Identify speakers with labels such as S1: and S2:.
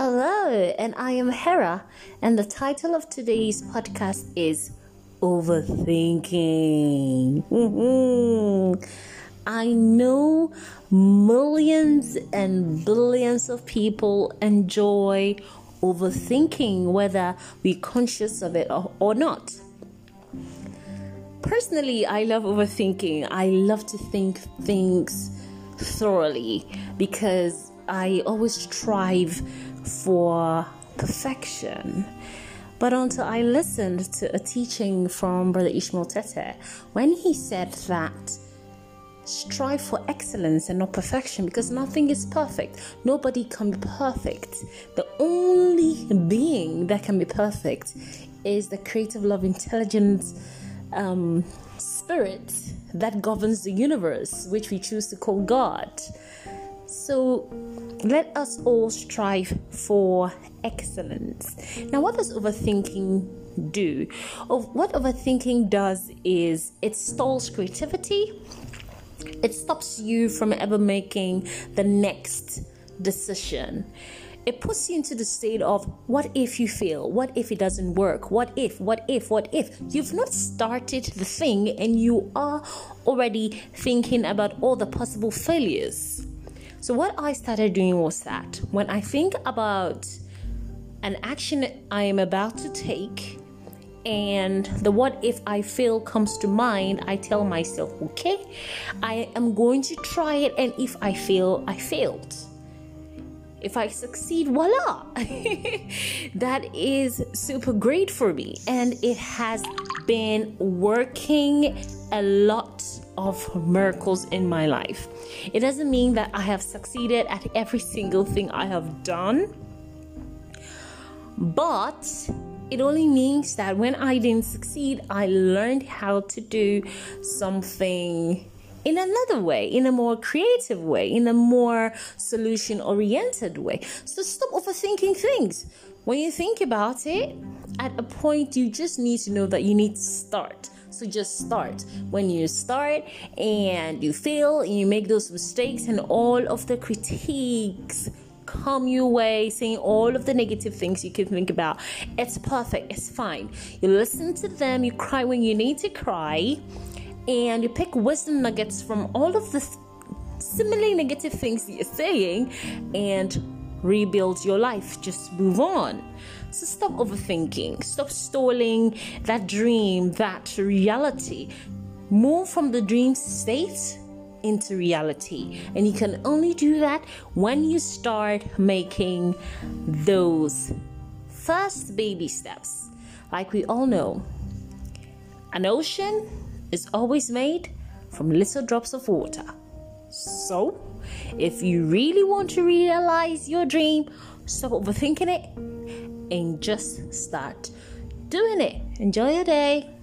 S1: Hello, and I am Hera, and the title of today's podcast is Overthinking. Mm-hmm. I know millions and billions of people enjoy overthinking, whether we're conscious of it or, or not. Personally, I love overthinking. I love to think things thoroughly because I always strive for perfection. But until I listened to a teaching from Brother Ishmael Tetteh, when he said that strive for excellence and not perfection because nothing is perfect. Nobody can be perfect. The only being that can be perfect is the creative love, intelligence, um, spirit that governs the universe, which we choose to call God. So let us all strive for excellence. Now, what does overthinking do? What overthinking does is it stalls creativity, it stops you from ever making the next decision. It puts you into the state of what if you fail? What if it doesn't work? What if? What if? What if? You've not started the thing and you are already thinking about all the possible failures. So, what I started doing was that when I think about an action I am about to take, and the what if I fail comes to mind, I tell myself, okay, I am going to try it, and if I fail, I failed. If I succeed, voila! that is super great for me, and it has been working a lot of miracles in my life. It doesn't mean that I have succeeded at every single thing I have done, but it only means that when I didn't succeed, I learned how to do something in another way, in a more creative way, in a more solution oriented way. So stop overthinking things. When you think about it, at a point, you just need to know that you need to start. So just start. When you start and you fail and you make those mistakes and all of the critiques come your way, saying all of the negative things you can think about, it's perfect, it's fine. You listen to them, you cry when you need to cry, and you pick wisdom nuggets from all of the similarly negative things you're saying and rebuild your life. Just move on. So stop overthinking, stop stalling that dream, that reality. Move from the dream state into reality. And you can only do that when you start making those first baby steps. Like we all know, an ocean is always made from little drops of water. So, if you really want to realize your dream, stop overthinking it and just start doing it. Enjoy your day.